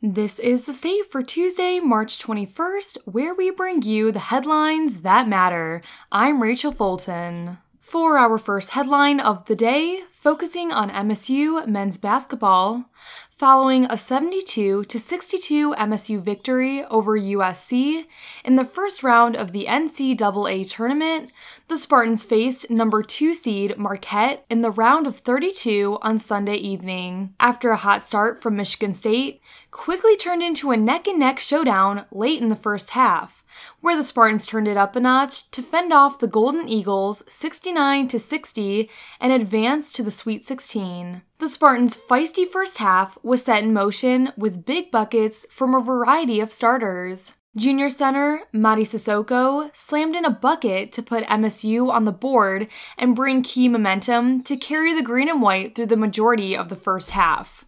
This is the state for Tuesday, March 21st, where we bring you the headlines that matter. I'm Rachel Fulton. For our first headline of the day, focusing on MSU men's basketball, following a 72 to 62 MSU victory over USC in the first round of the NCAA tournament, the Spartans faced number 2 seed Marquette in the round of 32 on Sunday evening. After a hot start from Michigan State, quickly turned into a neck and neck showdown late in the first half where the Spartans turned it up a notch to fend off the Golden Eagles 69 to 60 and advance to the Sweet 16. The Spartans' feisty first half was set in motion with big buckets from a variety of starters. Junior center Mady Sissoko slammed in a bucket to put MSU on the board and bring key momentum to carry the green and white through the majority of the first half.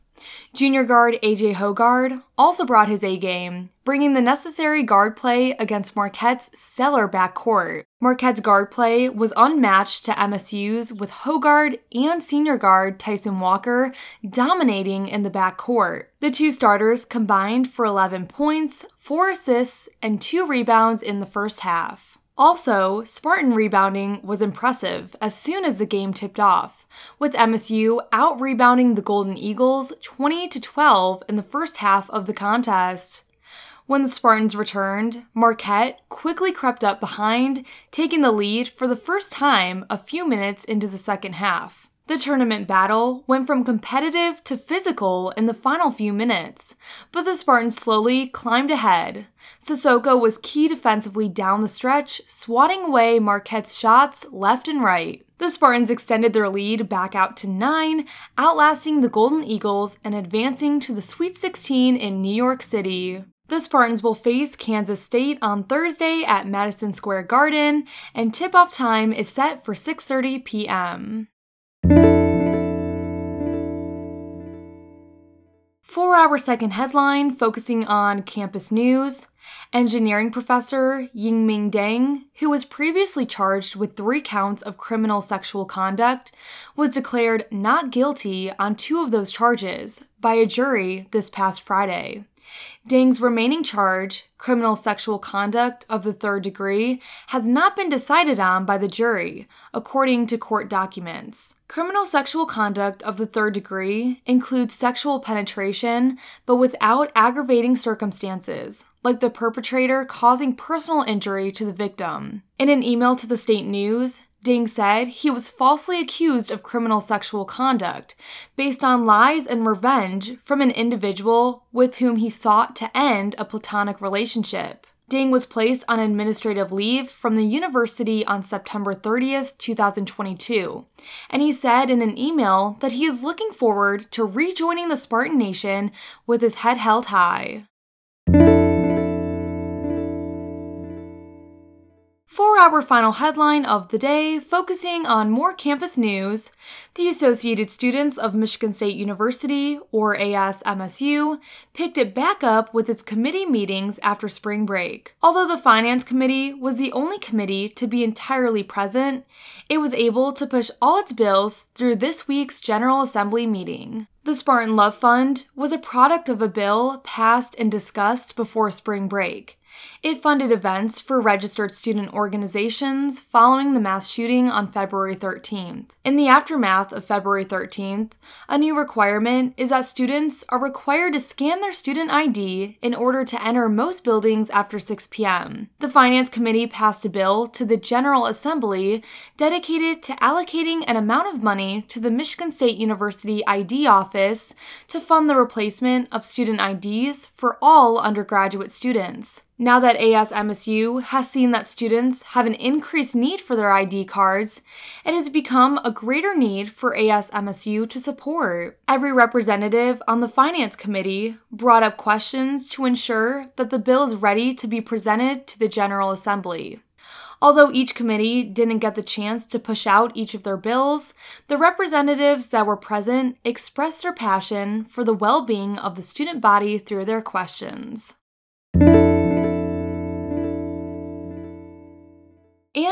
Junior guard AJ Hoggard also brought his A game, bringing the necessary guard play against Marquette's stellar backcourt. Marquette's guard play was unmatched to MSU's, with Hoggard and senior guard Tyson Walker dominating in the backcourt. The two starters combined for 11 points, 4 assists, and 2 rebounds in the first half. Also, Spartan rebounding was impressive as soon as the game tipped off, with MSU out rebounding the Golden Eagles 20 to 12 in the first half of the contest. When the Spartans returned, Marquette quickly crept up behind, taking the lead for the first time a few minutes into the second half. The tournament battle went from competitive to physical in the final few minutes, but the Spartans slowly climbed ahead. Sissoko was key defensively down the stretch, swatting away Marquette's shots left and right. The Spartans extended their lead back out to nine, outlasting the Golden Eagles and advancing to the Sweet 16 in New York City. The Spartans will face Kansas State on Thursday at Madison Square Garden, and tip-off time is set for 6:30 p.m. For our second headline, focusing on campus news, engineering professor Yiming Deng, who was previously charged with three counts of criminal sexual conduct, was declared not guilty on two of those charges by a jury this past Friday. Deng's remaining charge, criminal sexual conduct of the third degree, has not been decided on by the jury, according to court documents. Criminal sexual conduct of the third degree includes sexual penetration, but without aggravating circumstances, like the perpetrator causing personal injury to the victim. In an email to the state news, Deng said he was falsely accused of criminal sexual conduct based on lies and revenge from an individual with whom he sought to end a platonic relationship. Deng was placed on administrative leave from the university on September 30th, 2022, and he said in an email that he is looking forward to rejoining the Spartan Nation with his head held high. Our final headline of the day, focusing on more campus news, the Associated Students of Michigan State University, or ASMSU, picked it back up with its committee meetings after spring break. Although the Finance Committee was the only committee to be entirely present, it was able to push all its bills through this week's General Assembly meeting. The Spartan Love Fund was a product of a bill passed and discussed before spring break. It funded events for registered student organizations following the mass shooting on February 13th. In the aftermath of February 13th, a new requirement is that students are required to scan their student ID in order to enter most buildings after 6 p.m. The Finance Committee passed a bill to the General Assembly dedicated to allocating an amount of money to the Michigan State University ID office to fund the replacement of student IDs for all undergraduate students. Now that ASMSU has seen that students have an increased need for their ID cards, it has become a greater need for ASMSU to support. Every representative on the Finance Committee brought up questions to ensure that the bill is ready to be presented to the General Assembly. Although each committee didn't get the chance to push out each of their bills, the representatives that were present expressed their passion for the well being of the student body through their questions.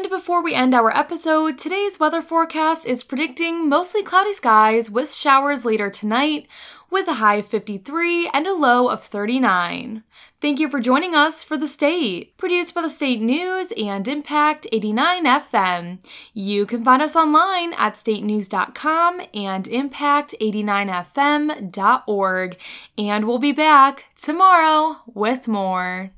Before we end our episode, today's weather forecast is predicting mostly cloudy skies with showers later tonight, with a high of 53 and a low of 39. Thank you for joining us for The State, produced by the State News and Impact 89 FM. You can find us online at statenews.com and impact89fm.org. And we'll be back tomorrow with more.